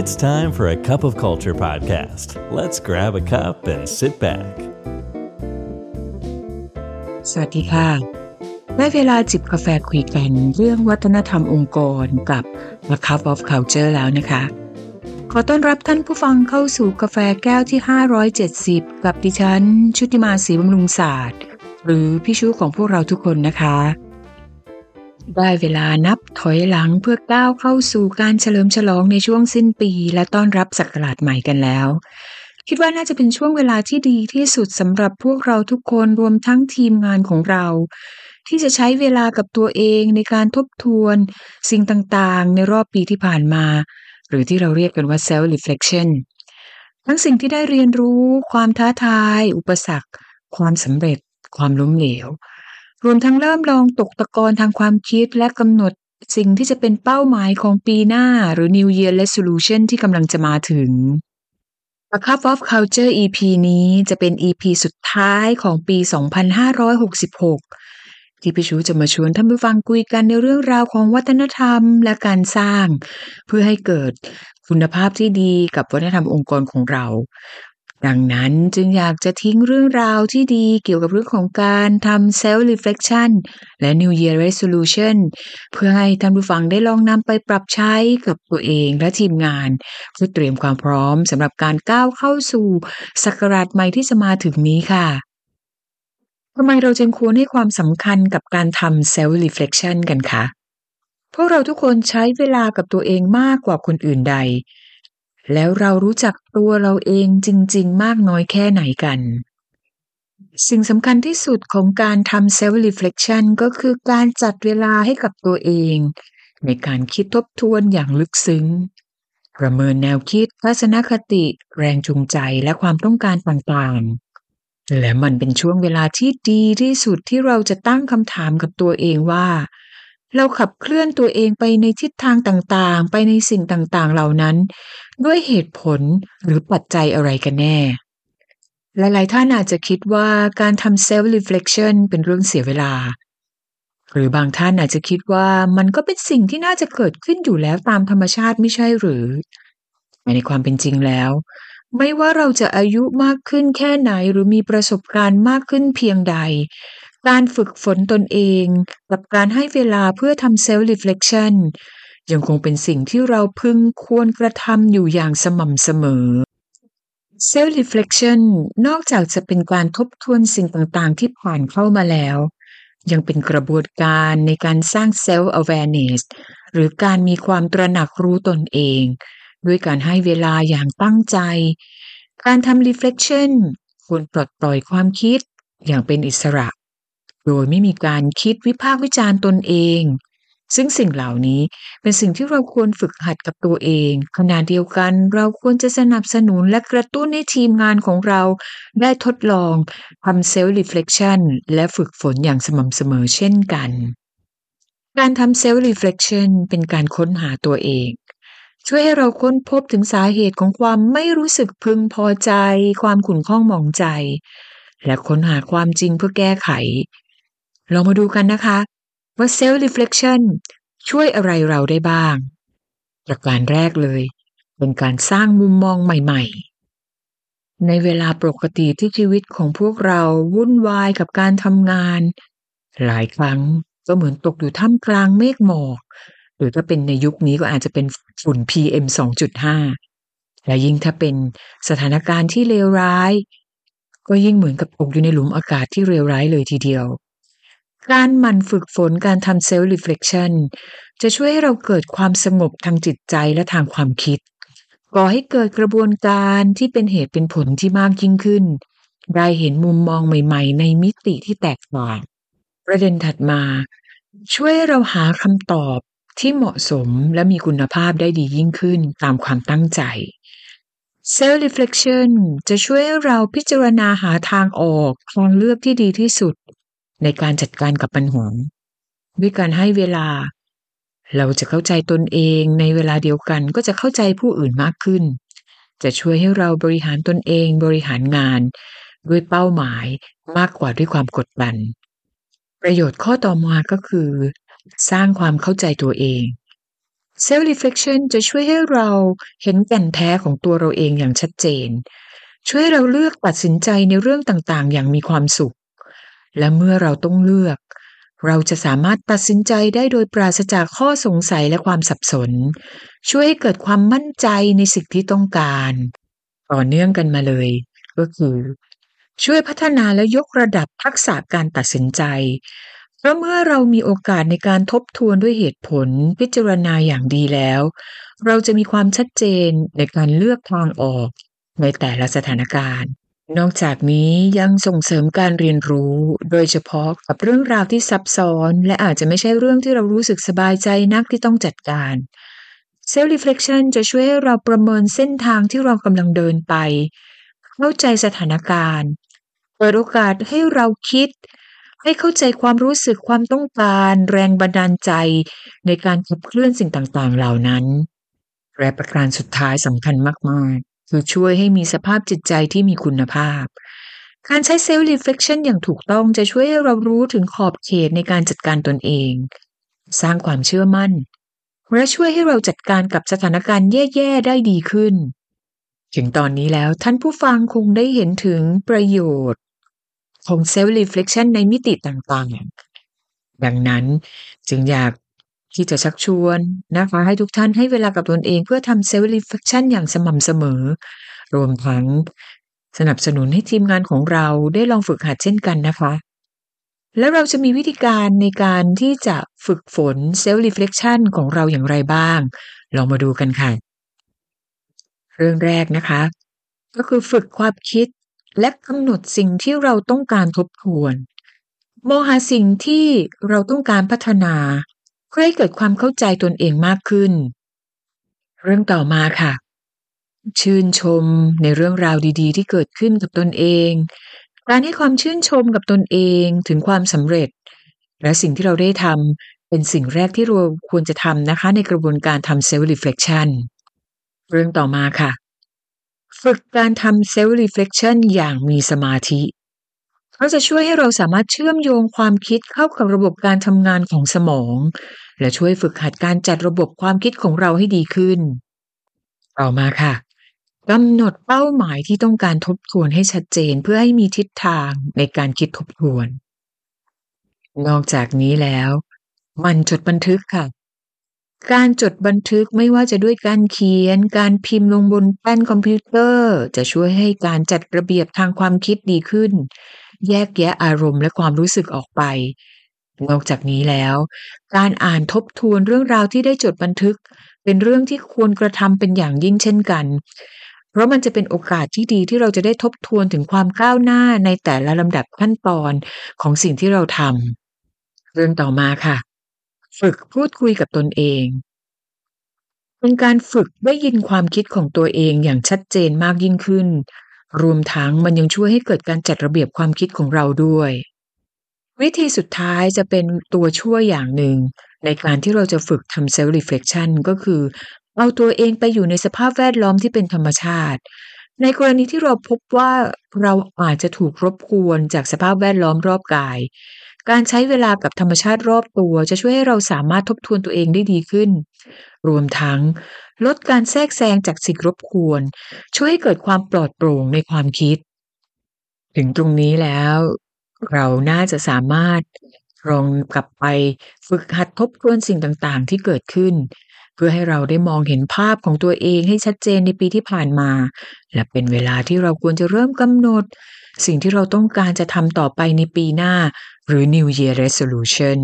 It's time for a cup of culture podcast. Let's grab a cup and sit back. สวัสดีค่ะ ได้เวลาจิบกาแฟคุยกันเรื่องวัฒนธรรมองค์กรกับ The Cup of Culture แล้วนะคะ ขอต้อนรับท่านผู้ฟังเข้าสู่กาแฟแก้วที่ 570 กับดิฉันชุติมาศรีบำรุงศาสตร์ หรือพี่ชูของพวกเราทุกคนนะคะ ได้เวลานับถอยหลังเพื่อก้าวเข้าสู่การเฉลิมฉลองในช่วงสิ้นปี และต้อนรับศักราชใหม่กันแล้ว คิดว่าน่าจะเป็นช่วงเวลาที่ดีที่สุดสำหรับพวกเราทุกคนรวมทั้งทีมงานของเรา ที่จะใช้เวลากับตัวเองในการทบทวน สิ่งต่างๆ ในรอบปีที่ผ่านมา หรือที่เราเรียกกันว่า self reflection ทั้งสิ่งที่ได้เรียนรู้ ความท้าทาย อุปสรรค ความสำเร็จ ความล้มเหลว รวมทั้งเริ่มลองตกตะกอนทางความคิดและกำหนดสิ่งที่จะเป็นเป้าหมายของปีหน้าหรือ New Year Resolution ที่กำลังจะมาถึง A Cup of Culture EP นี้จะเป็น EP สุดท้ายของปี 2566 ที่พี่ชูจะมาชวนท่านผู้ฟังคุยกันในเรื่องราวของวัฒนธรรมและการสร้าง เพื่อให้เกิดคุณภาพที่ดีกับวัฒนธรรมองค์กรของเรา ดังนั้นจึงอยากจะทิ้งเรื่องราวที่ดีเกี่ยวกับเรื่องของการทำ self reflection และ New Year Resolution เพื่อให้ท่านผู้ฟังได้ลองนำไปปรับใช้กับตัวเองและทีมงาน เพื่อเตรียมความพร้อมสำหรับการก้าวเข้าสู่ศักราชใหม่ที่จะมาถึงนี้ค่ะทำไมเราจึงควรให้ความสำคัญกับการทำ self reflection กันคะพวกเราทุกคนใช้เวลากับตัวเองมากกว่าคนอื่นใด แล้วเรารู้จักตัวเราเองจริง ๆ มากน้อยแค่ไหนกัน สิ่งสำคัญที่สุดของการทำ self reflection ก็คือการจัดเวลาให้กับตัวเอง ในการคิดทบทวนอย่างลึกซึ้ง ประเมินแนวคิดทัศนคติ แรงจูงใจและความต้องการต่างๆ และมันเป็นช่วงเวลาที่ดีที่สุดที่เราจะตั้งคำถามกับตัวเองว่า เราขับเคลื่อนตัวเองไปในทิศทางต่างๆ ไปในสิ่งต่างๆ เหล่านั้น ด้วยเหตุผลหรือปัจจัยอะไรกันแน่ หลายๆท่านอาจจะคิดว่าการทำ self reflection เป็นเรื่องเสียเวลา หรือบางท่านอาจจะคิดว่ามันก็เป็นสิ่งที่น่าจะเกิดขึ้นอยู่แล้วตามธรรมชาติไม่ใช่หรือในความเป็นจริงแล้ว ไม่ว่าเราจะอายุมากขึ้นแค่ไหนหรือมีประสบการณ์มากขึ้นเพียงใด การฝึกฝนตนเองกับการให้เวลาเพื่อทำ self reflection ยังคงเป็นสิ่งที่เราพึงควรกระทำอยู่อย่างสม่ำเสมอ self reflection นอกจากจะเป็นการทบทวนสิ่งต่างๆ ที่ผ่านเข้ามาแล้ว ยังเป็นกระบวนการในการสร้าง self awareness หรือการมีความตระหนักรู้ตนเอง ด้วยการให้เวลาอย่างตั้งใจ การทำ reflection ควรปลดปล่อยความคิดอย่างเป็นอิสระ โดยไม่มีการคิดวิพากษ์วิจารณ์ตนเอง ซึ่งสิ่งเหล่านี้เป็นสิ่งที่เราควรฝึกหัดกับตัวเอง ขณะเดียวกันเราควรจะสนับสนุนและกระตุ้นให้ทีมงานของเราได้ทดลองทำ self reflection และฝึกฝนอย่างสม่ำเสมอเช่นกัน การทำ self reflection เป็นการค้นหาตัวเองช่วยให้เราค้นพบถึงสาเหตุของความไม่รู้สึกพึงพอใจ ความขุ่นข้องมองใจ และค้นหาความจริงเพื่อแก้ไข ลองมาดูกันนะคะ ว่า self reflection ช่วยอะไรเราได้บ้าง ประการแรกเลย เป็นการสร้างมุมมองใหม่ๆ ในเวลาปกติที่ชีวิตของพวกเราวุ่นวายกับการทำงาน หลายครั้งก็เหมือนตกอยู่ท่ามกลางเมฆหมอกหรือถ้าเป็นในยุคนี้ก็อาจจะเป็นฝุ่น PM 2.5 และยิ่งถ้าเป็นสถานการณ์ที่เลวร้าย ก็ยิ่งเหมือนกับตกอยู่ในหลุมอากาศที่เลวร้ายเลยทีเดียว การหมั่นฝึกฝนการทำ self reflection จะช่วยให้เราเกิดความสงบทางจิตใจและทางความคิด ก่อให้เกิดกระบวนการที่เป็นเหตุเป็นผลที่มากยิ่งขึ้น ได้เห็นมุมมองใหม่ ๆ ในมิติที่แตกต่าง ประเด็นถัดมา ช่วยเราหาคำตอบที่เหมาะสมและมีคุณภาพได้ดียิ่งขึ้นตามความตั้งใจ self reflection จะช่วยเราพิจารณาหาทางออกทางเลือกที่ดีที่สุด ในการจัดการกับปัญหาด้วยการให้เวลา เราจะเข้าใจตนเองในเวลาเดียวกันก็จะเข้าใจผู้อื่นมากขึ้น จะช่วยให้เราบริหารตนเองบริหารงาน ด้วยเป้าหมายมากกว่าด้วยความกดดัน ประโยชน์ข้อต่อมาก็คือ สร้างความเข้าใจตัวเอง self reflection จะช่วยให้เราเห็นแก่นแท้ของตัวเราเองอย่างชัดเจน ช่วยให้เราเลือกตัดสินใจในเรื่องต่างๆ อย่างมีความสุข และเมื่อเราต้องเลือก เราจะสามารถตัดสินใจได้โดยปราศจากข้อสงสัยและความสับสน ช่วยให้เกิดความมั่นใจในสิ่งที่ต้องการ ต่อเนื่องกันมาเลย ก็คือ ช่วยพัฒนาและยกระดับทักษะการตัดสินใจเพราะเมื่อเรามีโอกาสในการทบทวนด้วยเหตุผลพิจารณาอย่างดีแล้ว เราจะมีความชัดเจนในการเลือกทางออกในแต่ละสถานการณ์ นอกจากนี้ยังส่งเสริมการเรียนรู้ โดยเฉพาะกับเรื่องราวที่ซับซ้อน และอาจจะไม่ใช่เรื่องที่เรารู้สึกสบายใจนักที่ต้องจัดการ Self Reflection จะช่วยให้เราประเมินเส้นทางที่เรากำลังเดินไป เข้าใจสถานการณ์ เปิดโอกาสให้เราคิด ให้เข้าใจความรู้สึกความต้องการ แรงบันดาลใจ ในการขับเคลื่อนสิ่งต่างๆ เหล่านั้นและประการสุดท้ายสำคัญมากๆ คือช่วยให้มีสภาพจิตใจที่มีคุณภาพ การใช้ Self Reflection อย่างถูกต้องจะช่วยให้เรารู้ถึงขอบเขตในการจัดการตนเอง สร้างความเชื่อมั่น และช่วยให้เราจัดการกับสถานการณ์แย่ๆได้ดีขึ้น ถึงตอนนี้แล้วท่านผู้ฟังคงได้เห็นถึงประโยชน์ ของ Self Reflection ในมิติต่างๆ ดังนั้นจึงอยาก ที่จะชักชวนนะคะ ให้ทุกท่านให้เวลากับตนเองเพื่อทำ Self Reflection อย่างสม่ำเสมอ รวมทั้งสนับสนุนให้ทีมงานของเราได้ลองฝึกหัดเช่นกันนะคะ แล้วเราจะมีวิธีการในการที่จะฝึกฝน Self Reflection ของเราอย่างไรบ้าง ลองมาดูกันค่ะ เรื่องแรกนะคะ ก็คือฝึกความคิดและกำหนดสิ่งที่เราต้องการทบทวนมองหาสิ่งที่เราต้องการพัฒนา เพื่อให้เกิดความเข้าใจตนเองมากขึ้น เรื่องต่อมาค่ะ ชื่นชมในเรื่องราวดี ๆ ที่เกิดขึ้นกับตนเอง การให้ความชื่นชมกับตนเองถึงความสำเร็จ และสิ่งที่เราได้ทำเป็นสิ่งแรกที่เราควรจะทำนะคะ ในกระบวนการทำ self reflection เรื่องต่อมาค่ะ ฝึกการทำ self reflection อย่างมีสมาธิ เพราะจะช่วยให้เราสามารถเชื่อมโยงความคิดเข้ากับระบบการทำงานของสมอง และช่วยฝึกหัดการจัดระบบความคิดของเราให้ดีขึ้น ต่อมาค่ะกำหนดเป้าหมายที่ต้องการทบทวนให้ชัดเจนเพื่อให้มีทิศทางในการคิดทบทวน นอกจากนี้แล้ว มันจดบันทึกค่ะ การจดบันทึกไม่ว่าจะด้วยการเขียน การพิมพ์ลงบนแป้นคอมพิวเตอร์ จะช่วยให้การจัดระเบียบทางความคิดดีขึ้น แยกแยะอารมณ์และความรู้สึกออกไป นอกจากนี้แล้ว การอ่านทบทวนเรื่องราวที่ได้จดบันทึก เป็นเรื่องที่ควรกระทำเป็นอย่างยิ่งเช่นกัน เพราะมันจะเป็นโอกาสที่ดีที่เราจะได้ทบทวนถึงความก้าวหน้าในแต่ละลำดับขั้นตอนของสิ่งที่เราทำเรื่องต่อมาค่ะ ฝึกพูดคุยกับตนเองเป็นการฝึกได้ยินความคิดของตัวเองอย่างชัดเจนมากยิ่งขึ้น รวมทั้งมันยังช่วยให้เกิดการจัดระเบียบความคิดของเราด้วย วิธีสุดท้ายจะเป็นตัวช่วยอย่างหนึ่ง ในการที่เราจะฝึกทำ self reflection ก็คือ เอาตัวเองไปอยู่ในสภาพแวดล้อมที่เป็นธรรมชาติ ในกรณีที่เราพบว่าเราอาจจะถูกรบกวนจากสภาพแวดล้อมรอบกาย การใช้เวลากับธรรมชาติรอบตัว จะช่วยให้เราสามารถทบทวนตัวเองได้ดีขึ้น รวมทั้ง ลดการแทรกแซงจากสิ่งรบกวน ช่วยให้เกิดความปลอดโปร่งในความคิด ถึงตรงนี้แล้ว เราน่าจะสามารถลองกลับไปฝึกหัดทบทวนสิ่งต่างๆ ที่เกิดขึ้น เพื่อให้เราได้มองเห็นภาพของตัวเองให้ชัดเจนในปีที่ผ่านมา และเป็นเวลาที่เราควรจะเริ่มกำหนด สิ่งที่เราต้องการจะทำต่อไปในปีหน้า หรือ New Year Resolution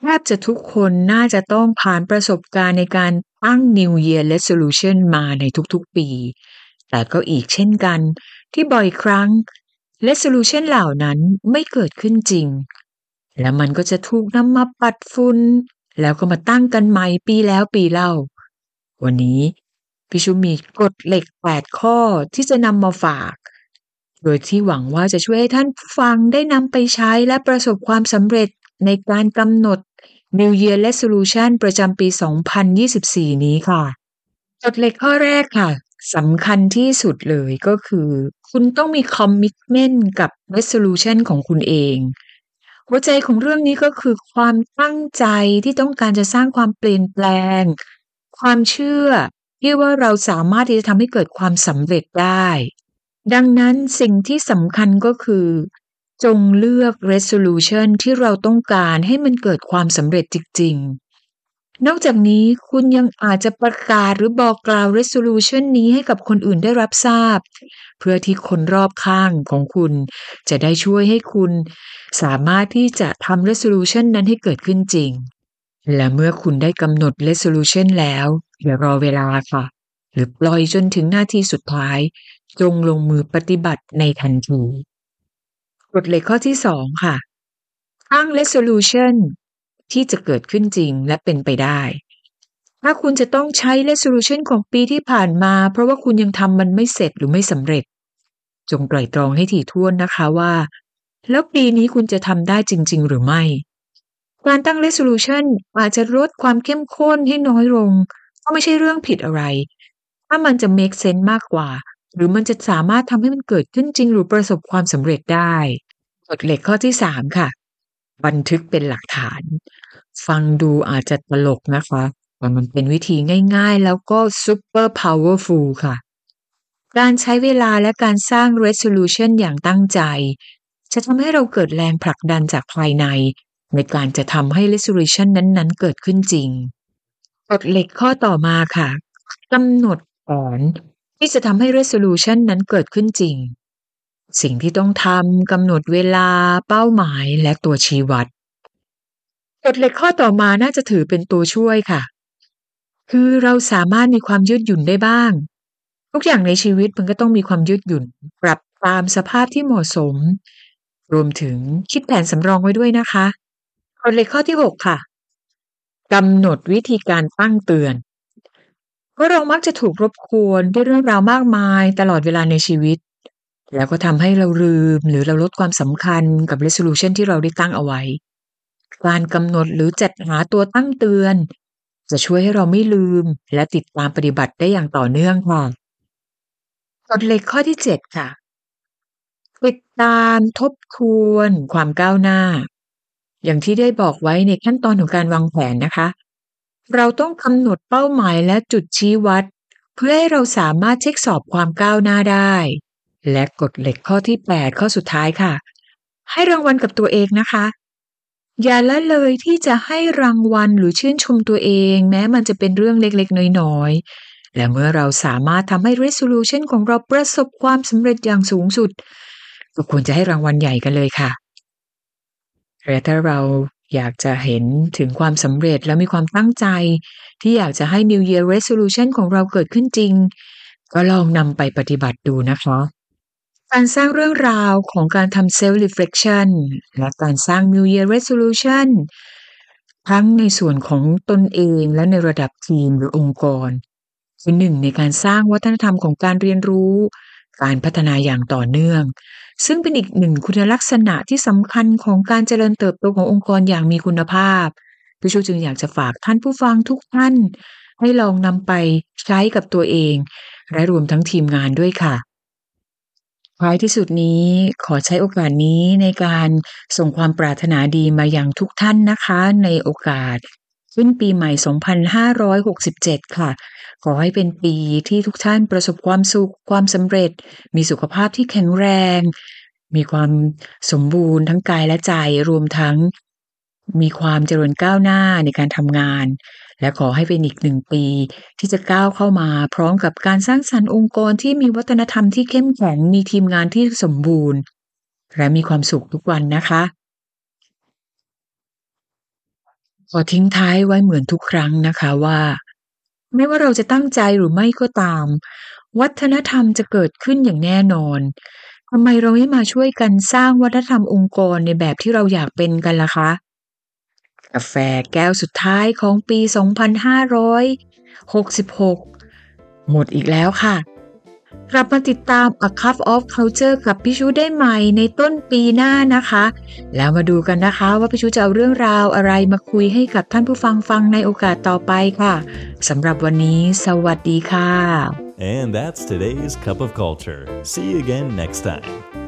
แทบจะทุกคนน่าจะต้องผ่านประสบการณ์ในการ ตั้ง New Year Resolution มาในทุกๆปี แต่ก็อีกเช่นกันที่บ่อยครั้ง Resolution เหล่านั้นไม่เกิดขึ้นจริง และมันก็จะถูกนำมาปัดฝุ่นแล้วก็มาตั้งกันใหม่ปีแล้วปีเล่า วันนี้พี่ชุมมีกฎเหล็ก 8 ข้อที่จะนำมาฝาก โดยที่หวังว่าจะช่วยให้ท่านผู้ฟังได้นำไปใช้และประสบความสำเร็จในการกำหนด New Year Resolution ประจำปี 2024 นี้ค่ะกฎเหล็กข้อแรกค่ะสำคัญที่สุดเลยก็คือ คุณต้องมีคอมมิ t เมนต์กับ resolution ของคุณเอง หัวใจของเรื่องนี้ก็คือความตั้งใจที่ต้องการจะสร้างความเปลี่ยนแปลง ความเชื่อที่ว่าเราสามารถที่จะทำให้เกิดความสำเร็จได้ ดังนั้นสิ่งที่สำคัญก็คือ จงเลือก resolution ที่เราต้องการให้มันเกิดความสำเร็จจริง ๆ นอกจากนี้คุณยังอาจจะประกาศหรือบอกกล่าว resolution นี้ให้กับคนอื่นได้รับทราบ เพื่อที่คนรอบข้างของคุณ จะได้ช่วยให้คุณ สามารถที่จะทำ resolution นั้นให้เกิดขึ้นจริง และเมื่อคุณได้กำหนด resolution แล้วอย่ารอเวลาค่ะ หรือปล่อยจนถึงหน้าที่สุดท้าย จงลงมือปฏิบัติในทันที กฎเหล็กข้อที่สองค่ะตั้ง resolution ที่จะเกิดขึ้นจริงและเป็นไปได้ ถ้าคุณจะต้องใช้ resolution ของปีที่ผ่านมา เพราะว่าคุณยังทำมันไม่เสร็จหรือไม่สำเร็จ จงไตร่ตรองให้ถี่ถ้วนนะคะว่า แล้วปีนี้คุณจะทำได้จริง ๆ หรือไม่ การตั้ง resolution อาจจะลดความเข้มข้นให้น้อยลง ก็ไม่ใช่เรื่องผิดอะไร ถ้ามันจะ make sense มากกว่า หรือมันจะสามารถทำให้มันเกิดขึ้นจริงหรือประสบความสำเร็จได้กฎเหล็กข้อที่สามค่ะ บันทึกเป็นหลักฐาน ฟังดูอาจจะตลกนะคะแต่มันเป็นวิธีง่ายๆ แล้วก็ super powerful ค่ะ การใช้เวลาและการสร้าง resolution อย่างตั้งใจ จะทำให้เราเกิดแรงผลักดันจากภายใน ในการจะทำให้ resolution นั้นๆ เกิดขึ้นจริงกฎเหล็กข้อต่อมาค่ะกำหนดแผน ที่จะทำให้ resolution นั้นเกิดขึ้นจริง สิ่งที่ต้องทำกำหนดเวลาเป้าหมายและตัวชี้วัดกฎเหล็กข้อต่อมาน่าจะถือเป็นตัวช่วยค่ะ คือเราสามารถมีความยืดหยุ่นได้บ้าง ทุกอย่างในชีวิตมันก็ต้องมีความยืดหยุ่น ปรับตามสภาพที่เหมาะสม รวมถึงคิดแผนสำรองไว้ด้วยนะคะกฎเหล็กข้อที่ 6 ค่ะกำหนดวิธีการตั้งเตือน เพราะเรามักจะถูกรบกวนด้วยเรื่องราวมากมายตลอดเวลาในชีวิต แล้วก็ทำให้เราลืมหรือเราลดความสำคัญกับ resolution ที่เราได้ตั้งเอาไว้ การกำหนดหรือจัดหาตัวตั้งเตือน จะช่วยให้เราไม่ลืมและติดตามปฏิบัติได้อย่างต่อเนื่องค่ะกฎเหล็กข้อที่ 7 ค่ะ ติดตามทบทวนความก้าวหน้า อย่างที่ได้บอกไว้ในขั้นตอนของการวางแผนนะคะ เราต้องกำหนดเป้าหมายและจุดชี้วัด เพื่อให้เราสามารถเช็คสอบความก้าวหน้าได้ และกฎเหล็กข้อที่ 8 ข้อสุดท้ายค่ะ ให้รางวัลกับตัวเองนะคะ อย่าละเลยที่จะให้รางวัลหรือชื่นชมตัวเอง แม้มันจะเป็นเรื่องเล็กๆ น้อยๆ และเมื่อเราสามารถทำให้ resolution ของเราประสบความสำเร็จอย่างสูงสุด ก็ควรจะให้รางวัลใหญ่กันเลยค่ะแต่ถ้าเรา อยากจะเห็นถึงความสำเร็จและมีความตั้งใจ ที่อยากจะให้ New Year Resolution ของเราเกิดขึ้นจริง ก็ลองนำไปปฏิบัติดูนะคะ การสร้างเรื่องราวของการทำ self reflection และการสร้าง New Year Resolution ทั้งในส่วนของตนเองและในระดับทีมหรือองค์กรเป็นหนึ่งในการสร้างวัฒนธรรมของการเรียนรู้ การพัฒนาอย่างต่อเนื่อง ซึ่งเป็นอีกหนึ่งคุณลักษณะที่สำคัญของการเจริญเติบโตขององค์กรอย่างมีคุณภาพพี่ชูจึงอยากจะฝากท่านผู้ฟังทุกท่าน ให้ลองนำไปใช้กับตัวเอง และรวมทั้งทีมงานด้วยค่ะท้ายที่สุดนี้ขอใช้โอกาสนี้ในการส่งความปรารถนาดีมาอย่างทุกท่านนะคะ ในโอกาส ขึ้นปีใหม่ 2567 ค่ะ ขอให้เป็นปีที่ทุกท่านประสบความสุข ความสำเร็จ มีสุขภาพที่แข็งแรง มีความสมบูรณ์ทั้งกายและใจ รวมทั้งมีความเจริญก้าวหน้าในการทำงาน และขอให้เป็นอีกหนึ่งปี ที่จะก้าวเข้ามา พร้อมกับการสร้างสรรค์องค์กรที่มีวัฒนธรรมที่เข้มแข็ง มีทีมงานที่สมบูรณ์ และมีความสุขทุกวันนะคะ ขอทิ้งท้ายไว้เหมือนทุกครั้งนะคะว่า ไม่ว่าเราจะตั้งใจหรือไม่ก็ตาม วัฒนธรรมจะเกิดขึ้นอย่างแน่นอนทำไมเราไม่มาช่วยกันสร้างวัฒนธรรมองค์กรในแบบที่เราอยากเป็นกันล่ะคะกาแฟแก้วสุดท้ายของปี 2566 หมดอีกแล้วค่ะ กลับมาติดตาม A Cup of Culture กับพี่ชูได้ใหม่ในต้นปีหน้านะคะ แล้วมาดูกันนะคะว่าพี่ชูจะเอาเรื่องราวอะไรมาคุยให้กับท่านผู้ฟังฟังในโอกาสต่อไปค่ะสำหรับวันนี้ สวัสดีค่ะ And that's today's Cup of Culture. See you again next time.